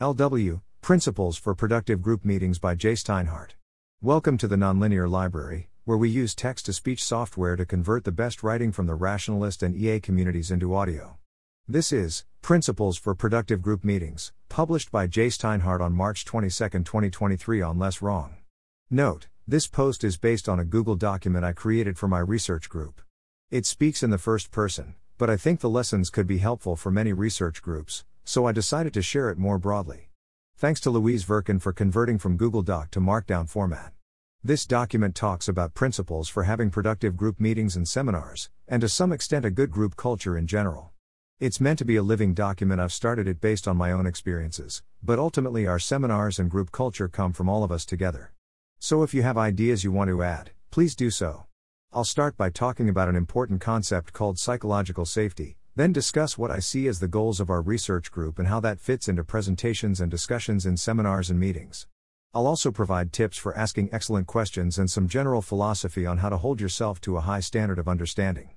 LW Principles for Productive Group Meetings by Jay Steinhardt. Welcome to the Nonlinear Library, where we use text to speech software to convert the best writing from the rationalist and EA communities into audio. This is Principles for Productive Group Meetings, published by Jay Steinhardt on March 22, 2023 on Less Wrong. Note, this post is based on a Google document I created for my research group. It speaks in the first person, but I think the lessons could be helpful for many research groups, so I decided to share it more broadly. Thanks to Louise Verkin for converting from Google Doc to Markdown format. This document talks about principles for having productive group meetings and seminars, and to some extent a good group culture in general. It's meant to be a living document. I've started it based on my own experiences, but ultimately our seminars and group culture come from all of us together. So if you have ideas you want to add, please do so. I'll start by talking about an important concept called psychological safety, then discuss what I see as the goals of our research group and how that fits into presentations and discussions in seminars and meetings. I'll also provide tips for asking excellent questions and some general philosophy on how to hold yourself to a high standard of understanding.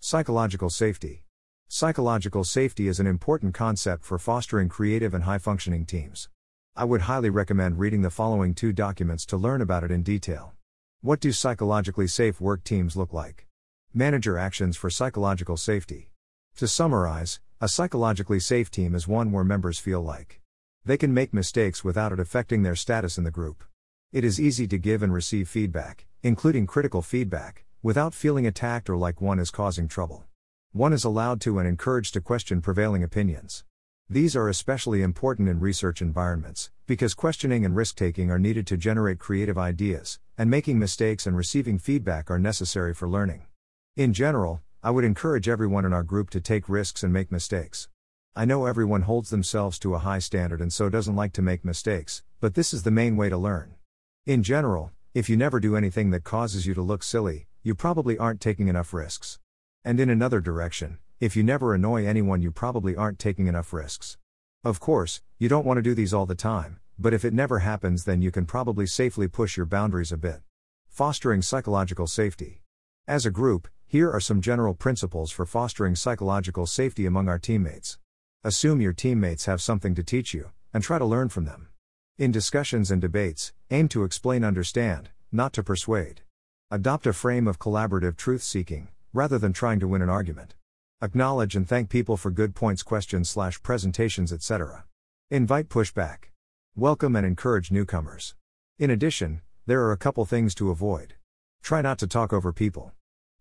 Psychological safety. Psychological safety is an important concept for fostering creative and high functioning teams. I would highly recommend reading the following two documents to learn about it in detail. What do psychologically safe work teams look like? Manager actions for psychological safety. To summarize, a psychologically safe team is one where members feel like they can make mistakes without it affecting their status in the group. It is easy to give and receive feedback, including critical feedback, without feeling attacked or like one is causing trouble. One is allowed to and encouraged to question prevailing opinions. These are especially important in research environments, because questioning and risk taking are needed to generate creative ideas, and making mistakes and receiving feedback are necessary for learning. In general, I would encourage everyone in our group to take risks and make mistakes. I know everyone holds themselves to a high standard and so doesn't like to make mistakes, but this is the main way to learn. In general, if you never do anything that causes you to look silly, you probably aren't taking enough risks. And in another direction, if you never annoy anyone, you probably aren't taking enough risks. Of course, you don't want to do these all the time, but if it never happens, then you can probably safely push your boundaries a bit. Fostering psychological safety. As a group, here are some general principles for fostering psychological safety among our teammates. Assume your teammates have something to teach you, and try to learn from them. In discussions and debates, aim to explain, understand, not to persuade. Adopt a frame of collaborative truth seeking, rather than trying to win an argument. Acknowledge and thank people for good points, questions, slash presentations, etc. Invite pushback. Welcome and encourage newcomers. In addition, there are a couple things to avoid. Try not to talk over people.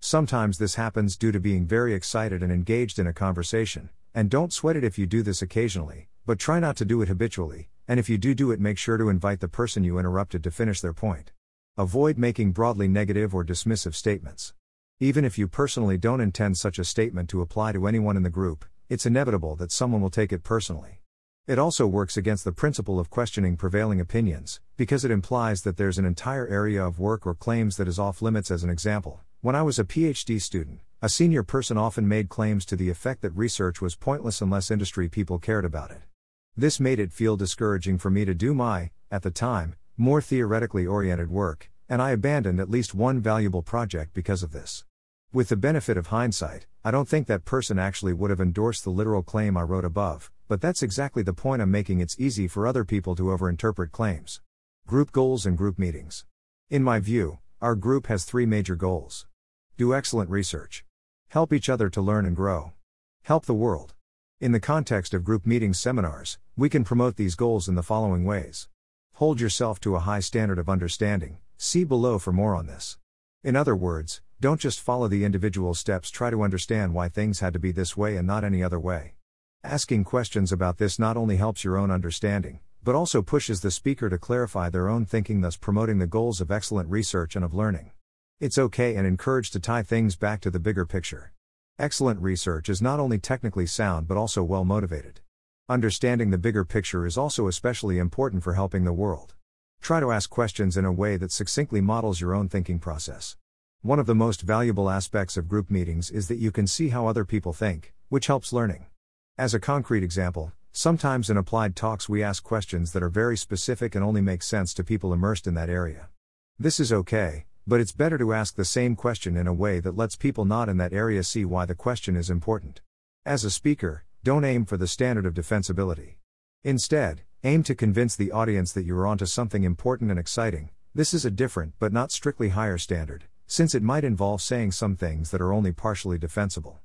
Sometimes this happens due to being very excited and engaged in a conversation, and don't sweat it if you do this occasionally, but try not to do it habitually, and if you do do it, make sure to invite the person you interrupted to finish their point. Avoid making broadly negative or dismissive statements. Even if you personally don't intend such a statement to apply to anyone in the group, it's inevitable that someone will take it personally. It also works against the principle of questioning prevailing opinions, because it implies that there's an entire area of work or claims that is off limits, as an example. When I was a PhD student, a senior person often made claims to the effect that research was pointless unless industry people cared about it. This made it feel discouraging for me to do my, at the time, more theoretically oriented work, and I abandoned at least one valuable project because of this. With the benefit of hindsight, I don't think that person actually would have endorsed the literal claim I wrote above, but that's exactly the point I'm making. It's easy for other people to overinterpret claims. Group goals and group meetings. In my view, our group has three major goals. Do excellent research. Help each other to learn and grow. Help the world. In the context of group meetings seminars, we can promote these goals in the following ways. Hold yourself to a high standard of understanding, see below for more on this. In other words, don't just follow the individual steps, try to understand why things had to be this way and not any other way. Asking questions about this not only helps your own understanding, but also pushes the speaker to clarify their own thinking, thus promoting the goals of excellent research and of learning. It's okay and encouraged to tie things back to the bigger picture. Excellent research is not only technically sound but also well motivated. Understanding the bigger picture is also especially important for helping the world. Try to ask questions in a way that succinctly models your own thinking process. One of the most valuable aspects of group meetings is that you can see how other people think, which helps learning. As a concrete example, sometimes in applied talks we ask questions that are very specific and only make sense to people immersed in that area. This is okay, but it's better to ask the same question in a way that lets people not in that area see why the question is important. As a speaker, don't aim for the standard of defensibility. Instead, aim to convince the audience that you are onto something important and exciting. This is a different but not strictly higher standard, since it might involve saying some things that are only partially defensible.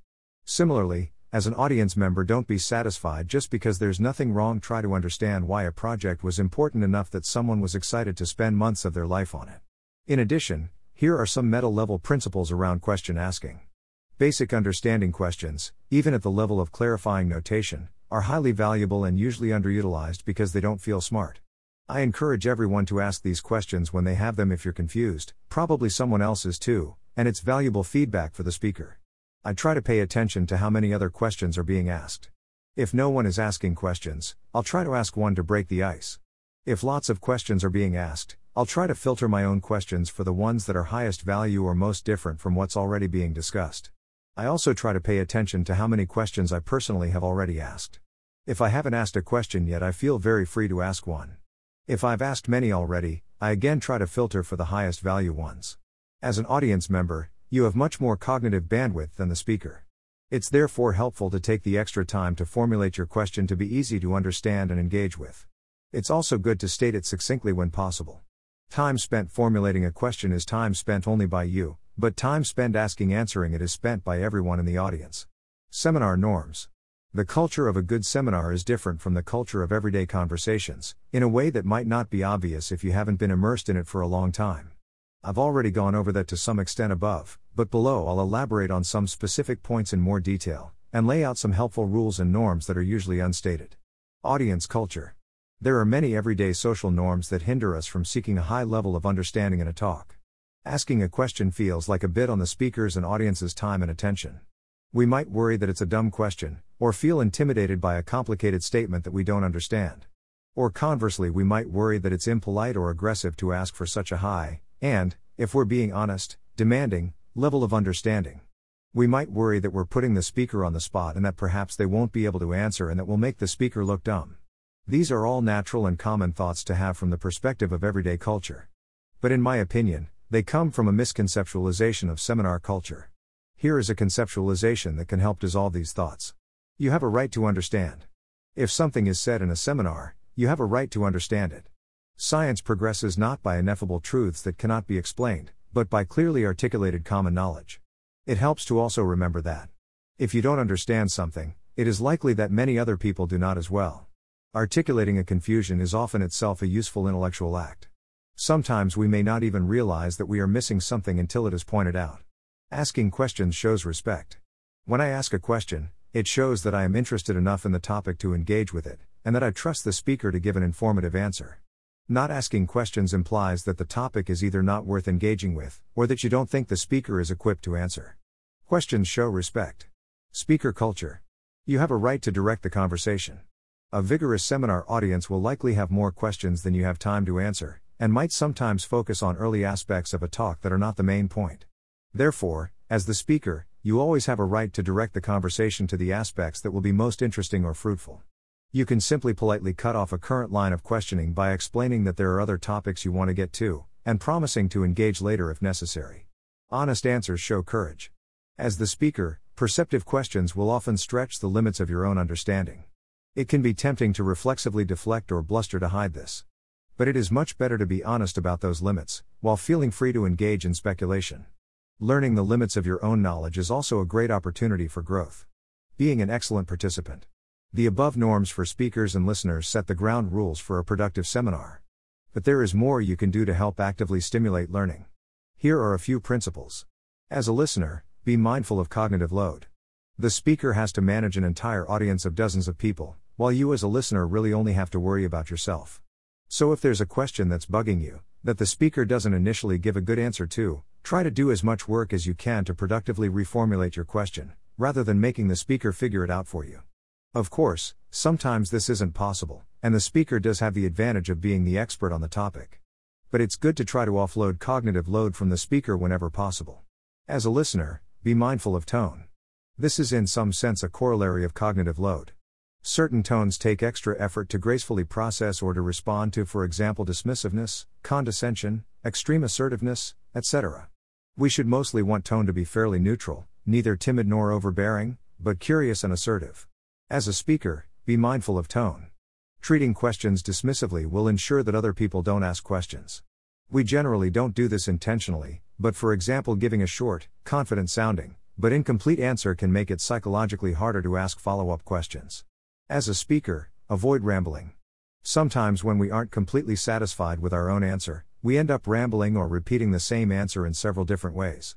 Similarly, as an audience member, don't be satisfied just because there's nothing wrong. Try to understand why a project was important enough that someone was excited to spend months of their life on it. In addition, here are some meta level principles around question asking. Basic understanding questions, even at the level of clarifying notation, are highly valuable and usually underutilized because they don't feel smart. I encourage everyone to ask these questions when they have them if you're confused, probably someone else is too, and it's valuable feedback for the speaker. I try to pay attention to how many other questions are being asked. If no one is asking questions, I'll try to ask one to break the ice. If lots of questions are being asked, I'll try to filter my own questions for the ones that are highest value or most different from what's already being discussed. I also try to pay attention to how many questions I personally have already asked. If I haven't asked a question yet, I feel very free to ask one. If I've asked many already, I again try to filter for the highest value ones. As an audience member, you have much more cognitive bandwidth than the speaker. It's therefore helpful to take the extra time to formulate your question to be easy to understand and engage with. It's also good to state it succinctly when possible. Time spent formulating a question is time spent only by you, but time spent asking answering it is spent by everyone in the audience. Seminar norms. The culture of a good seminar is different from the culture of everyday conversations, in a way that might not be obvious if you haven't been immersed in it for a long time. I've already gone over that to some extent above, but below I'll elaborate on some specific points in more detail, and lay out some helpful rules and norms that are usually unstated. Audience culture. There are many everyday social norms that hinder us from seeking a high level of understanding in a talk. Asking a question feels like a bit on the speaker's and audience's time and attention. We might worry that it's a dumb question, or feel intimidated by a complicated statement that we don't understand. Or conversely, we might worry that it's impolite or aggressive to ask for such a high, and, if we're being honest, demanding, level of understanding. We might worry that we're putting the speaker on the spot and that perhaps they won't be able to answer and that will make the speaker look dumb. These are all natural and common thoughts to have from the perspective of everyday culture. But in my opinion, they come from a misconceptualization of seminar culture. Here is a conceptualization that can help dissolve these thoughts. You have a right to understand. If something is said in a seminar, you have a right to understand it. Science progresses not by ineffable truths that cannot be explained, but by clearly articulated common knowledge. It helps to also remember that. If you don't understand something, it is likely that many other people do not as well. Articulating a confusion is often itself a useful intellectual act. Sometimes we may not even realize that we are missing something until it is pointed out. Asking questions shows respect. When I ask a question, it shows that I am interested enough in the topic to engage with it, and that I trust the speaker to give an informative answer. Not asking questions implies that the topic is either not worth engaging with, or that you don't think the speaker is equipped to answer. Questions show respect. Speaker culture. You have a right to direct the conversation. A vigorous seminar audience will likely have more questions than you have time to answer, and might sometimes focus on early aspects of a talk that are not the main point. Therefore, as the speaker, you always have a right to direct the conversation to the aspects that will be most interesting or fruitful. You can simply politely cut off a current line of questioning by explaining that there are other topics you want to get to, and promising to engage later if necessary. Honest answers show courage. As the speaker, perceptive questions will often stretch the limits of your own understanding. It can be tempting to reflexively deflect or bluster to hide this. But it is much better to be honest about those limits, while feeling free to engage in speculation. Learning the limits of your own knowledge is also a great opportunity for growth. Being an excellent participant. The above norms for speakers and listeners set the ground rules for a productive seminar. But there is more you can do to help actively stimulate learning. Here are a few principles. As a listener, be mindful of cognitive load. The speaker has to manage an entire audience of dozens of people, while you as a listener really only have to worry about yourself. So if there's a question that's bugging you, that the speaker doesn't initially give a good answer to, try to do as much work as you can to productively reformulate your question, rather than making the speaker figure it out for you. Of course, sometimes this isn't possible, and the speaker does have the advantage of being the expert on the topic. But it's good to try to offload cognitive load from the speaker whenever possible. As a listener, be mindful of tone. This is in some sense a corollary of cognitive load. Certain tones take extra effort to gracefully process or to respond to, for example, dismissiveness, condescension, extreme assertiveness, etc. We should mostly want tone to be fairly neutral, neither timid nor overbearing, but curious and assertive. As a speaker, be mindful of tone. Treating questions dismissively will ensure that other people don't ask questions. We generally don't do this intentionally, but for example, giving a short, confident sounding, but incomplete answer can make it psychologically harder to ask follow up questions. As a speaker, avoid rambling. Sometimes, when we aren't completely satisfied with our own answer, we end up rambling or repeating the same answer in several different ways.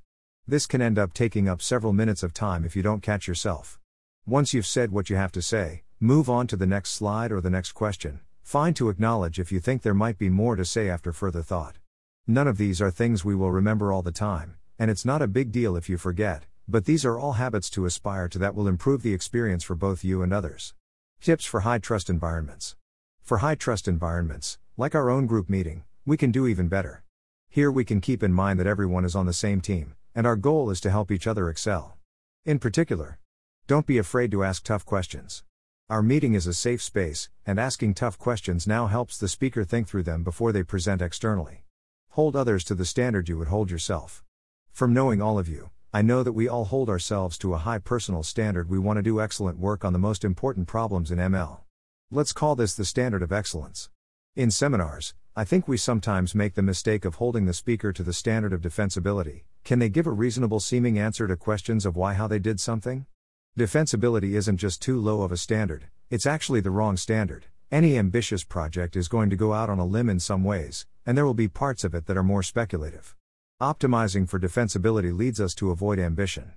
This can end up taking up several minutes of time if you don't catch yourself. Once you've said what you have to say, move on to the next slide or the next question. Fine to acknowledge if you think there might be more to say after further thought. None of these are things we will remember all the time, and it's not a big deal if you forget, but these are all habits to aspire to that will improve the experience for both you and others. Tips for high trust environments. For high trust environments, like our own group meeting, we can do even better. Here we can keep in mind that everyone is on the same team, and our goal is to help each other excel. In particular, don't be afraid to ask tough questions. Our meeting is a safe space, and asking tough questions now helps the speaker think through them before they present externally. Hold others to the standard you would hold yourself. From knowing all of you, I know that we all hold ourselves to a high personal standard. We want to do excellent work on the most important problems in ML. Let's call this the standard of excellence. In seminars, I think we sometimes make the mistake of holding the speaker to the standard of defensibility. Can they give a reasonable seeming answer to questions of why how they did something? Defensibility isn't just too low of a standard, it's actually the wrong standard. Any ambitious project is going to go out on a limb in some ways, and there will be parts of it that are more speculative. Optimizing for defensibility leads us to avoid ambition.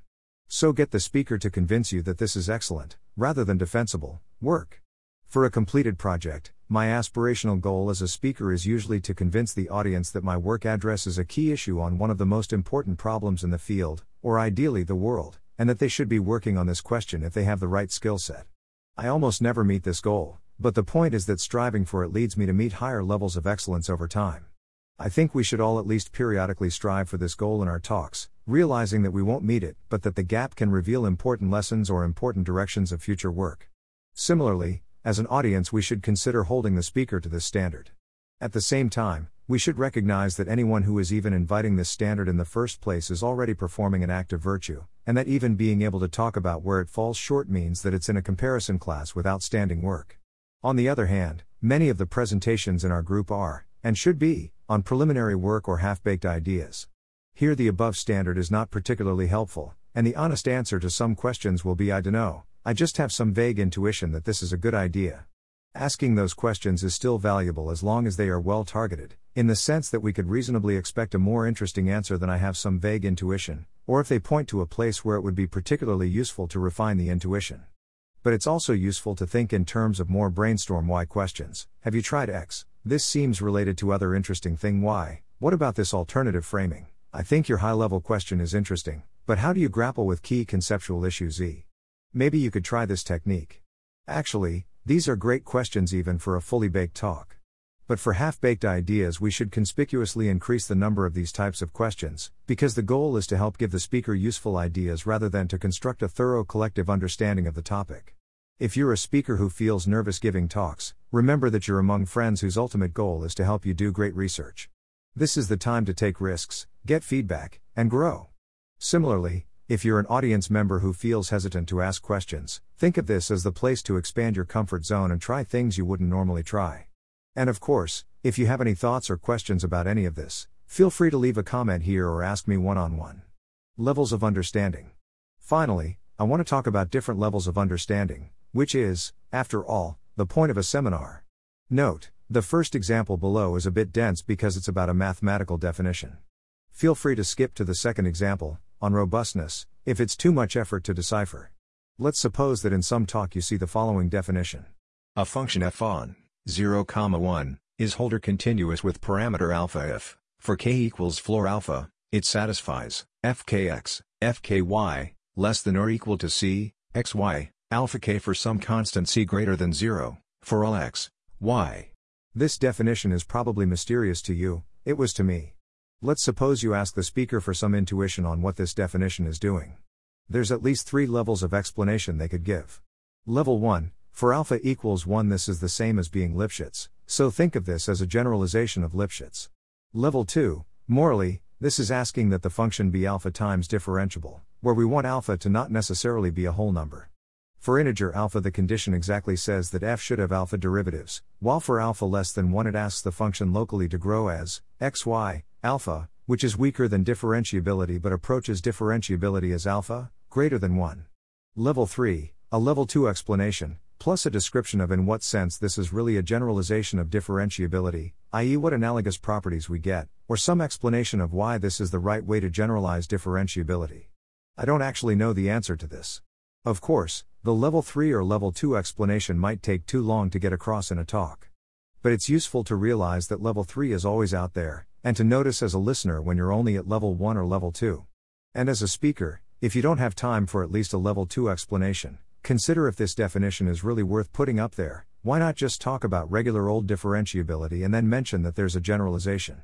So get the speaker to convince you that this is excellent, rather than defensible, work. For a completed project, my aspirational goal as a speaker is usually to convince the audience that my work addresses a key issue on one of the most important problems in the field, or ideally the world, and that they should be working on this question if they have the right skill set. I almost never meet this goal, but the point is that striving for it leads me to meet higher levels of excellence over time. I think we should all at least periodically strive for this goal in our talks, realizing that we won't meet it, but that the gap can reveal important lessons or important directions of future work. Similarly, as an audience, we should consider holding the speaker to this standard. At the same time, we should recognize that anyone who is even inviting this standard in the first place is already performing an act of virtue, and that even being able to talk about where it falls short means that it's in a comparison class with outstanding work. On the other hand, many of the presentations in our group are, and should be, on preliminary work or half baked ideas. Here, the above standard is not particularly helpful, and the honest answer to some questions will be I dunno, I just have some vague intuition that this is a good idea. Asking those questions is still valuable as long as they are well targeted, in the sense that we could reasonably expect a more interesting answer than I have some vague intuition, or if they point to a place where it would be particularly useful to refine the intuition. But it's also useful to think in terms of more brainstorm why questions. Have you tried X? This seems related to other interesting thing why, What about this alternative framing? I think your high level question is interesting, but how do you grapple with key conceptual issues Z? Maybe you could try this technique. Actually, these are great questions even for a fully baked talk. But for half baked ideas, we should conspicuously increase the number of these types of questions, because the goal is to help give the speaker useful ideas rather than to construct a thorough collective understanding of the topic. If you're a speaker who feels nervous giving talks, remember that you're among friends whose ultimate goal is to help you do great research. This is the time to take risks, get feedback, and grow. Similarly, if you're an audience member who feels hesitant to ask questions, think of this as the place to expand your comfort zone and try things you wouldn't normally try. And of course, if you have any thoughts or questions about any of this, feel free to leave a comment here or ask me one on one. Levels of understanding. Finally, I want to talk about different levels of understanding, which is, after all, the point of a seminar. Note, the first example below is a bit dense because it's about a mathematical definition. Feel free to skip to the second example, on robustness, if it's too much effort to decipher. Let's suppose that in some talk you see the following definition. A function f on 0, 1 is Hölder continuous with parameter alpha if, for k equals floor alpha, it satisfies fkx, fky, less than or equal to c, x y, alpha k for some constant c greater than 0, for all x, y. This definition is probably mysterious to you, it was to me. Let's suppose you ask the speaker for some intuition on what this definition is doing. There's at least three levels of explanation they could give. Level 1 For alpha equals 1, this is the same as being Lipschitz, so think of this as a generalization of Lipschitz. Level 2 Morally, this is asking that the function be alpha times differentiable, where we want alpha to not necessarily be a whole number. For integer alpha, the condition exactly says that f should have alpha derivatives, while for alpha less than 1, it asks the function locally to grow as xy, alpha, which is weaker than differentiability but approaches differentiability as alpha, greater than 1. Level 3, a level 2 explanation, plus a description of in what sense this is really a generalization of differentiability, i.e., what analogous properties we get, or some explanation of why this is the right way to generalize differentiability. I don't actually know the answer to this. Of course, the level 3 or level 2 explanation might take too long to get across in a talk. But it's useful to realize that level 3 is always out there, and to notice as a listener when you're only at level 1 or level 2. And as a speaker, if you don't have time for at least a level 2 explanation, consider if this definition is really worth putting up there. Why not just talk about regular old differentiability and then mention that there's a generalization?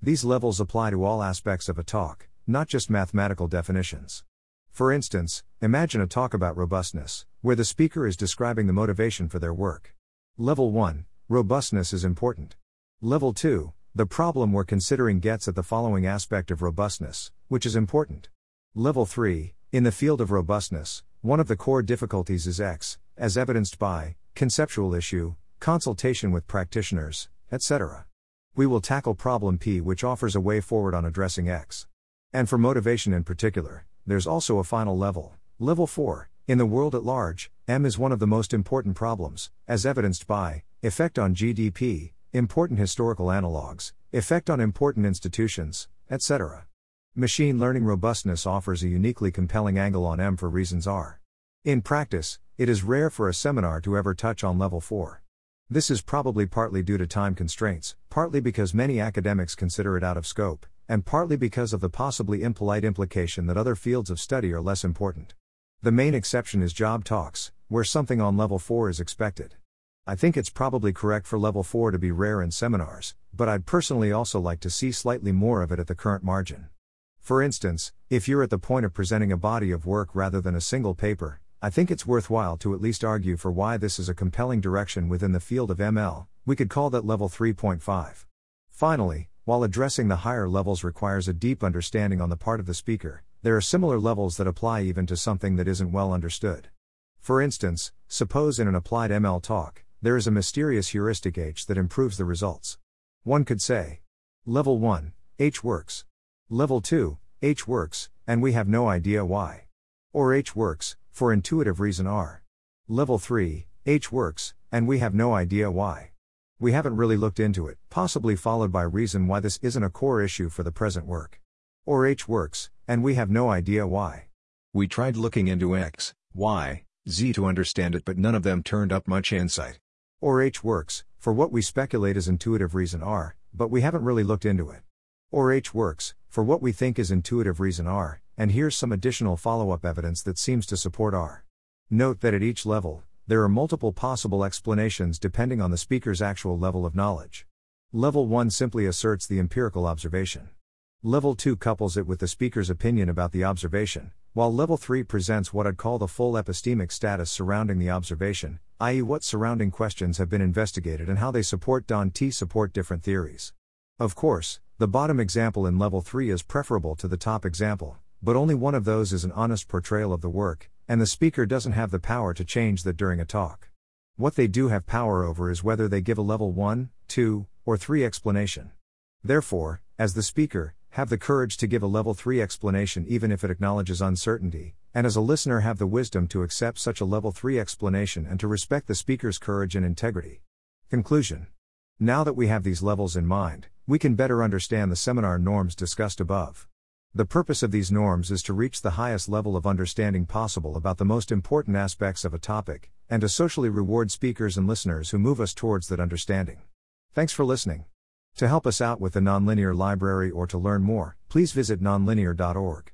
These levels apply to all aspects of a talk, not just mathematical definitions. For instance, imagine a talk about robustness, where the speaker is describing the motivation for their work. Level 1 Robustness is important. Level 2 The problem we're considering gets at the following aspect of robustness, which is important. Level 3 In the field of robustness, one of the core difficulties is X, as evidenced by conceptual issue, consultation with practitioners, etc. We will tackle problem P, which offers a way forward on addressing X. And for motivation in particular, there's also a final level, level 4. In the world at large, M is one of the most important problems, as evidenced by effect on GDP, important historical analogs, effect on important institutions, etc. Machine learning robustness offers a uniquely compelling angle on M for reasons R. In practice, it is rare for a seminar to ever touch on level 4. This is probably partly due to time constraints, partly because many academics consider it out of scope, and partly because of the possibly impolite implication that other fields of study are less important. The main exception is job talks, where something on level 4 is expected. I think it's probably correct for level 4 to be rare in seminars, but I'd personally also like to see slightly more of it at the current margin. For instance, if you're at the point of presenting a body of work rather than a single paper, I think it's worthwhile to at least argue for why this is a compelling direction within the field of ML. We could call that level 3.5. Finally, while addressing the higher levels requires a deep understanding on the part of the speaker, there are similar levels that apply even to something that isn't well understood. For instance, suppose in an applied ML talk, there is a mysterious heuristic H that improves the results. One could say, Level 1, H works. Level 2, H works, and we have no idea why. Or H works, for intuitive reason R. Level 3, H works, and we have no idea why. We haven't really looked into it, possibly followed by reason why this isn't a core issue for the present work. Or H works, and we have no idea why. We tried looking into X, Y, Z to understand it, but none of them turned up much insight. Or H works, for what we speculate is intuitive reason R, but we haven't really looked into it. Or H works, for what we think is intuitive reason R, and here's some additional follow up evidence that seems to support R. Note that at each level, there are multiple possible explanations depending on the speaker's actual level of knowledge. Level 1 simply asserts the empirical observation. Level 2 couples it with the speaker's opinion about the observation, while Level 3 presents what I'd call the full epistemic status surrounding the observation, i.e., what surrounding questions have been investigated and how they support Don T support different theories. Of course, the bottom example in Level 3 is preferable to the top example, but only one of those is an honest portrayal of the work, and the speaker doesn't have the power to change that during a talk. What they do have power over is whether they give a level 1, 2, or 3 explanation. Therefore, as the speaker, have the courage to give a level 3 explanation even if it acknowledges uncertainty, and as a listener have the wisdom to accept such a level 3 explanation and to respect the speaker's courage and integrity. Conclusion Now that we have these levels in mind, we can better understand the seminar norms discussed above. The purpose of these norms is to reach the highest level of understanding possible about the most important aspects of a topic, and to socially reward speakers and listeners who move us towards that understanding. Thanks for listening. To help us out with the Nonlinear Library or to learn more, please visit nonlinear.org.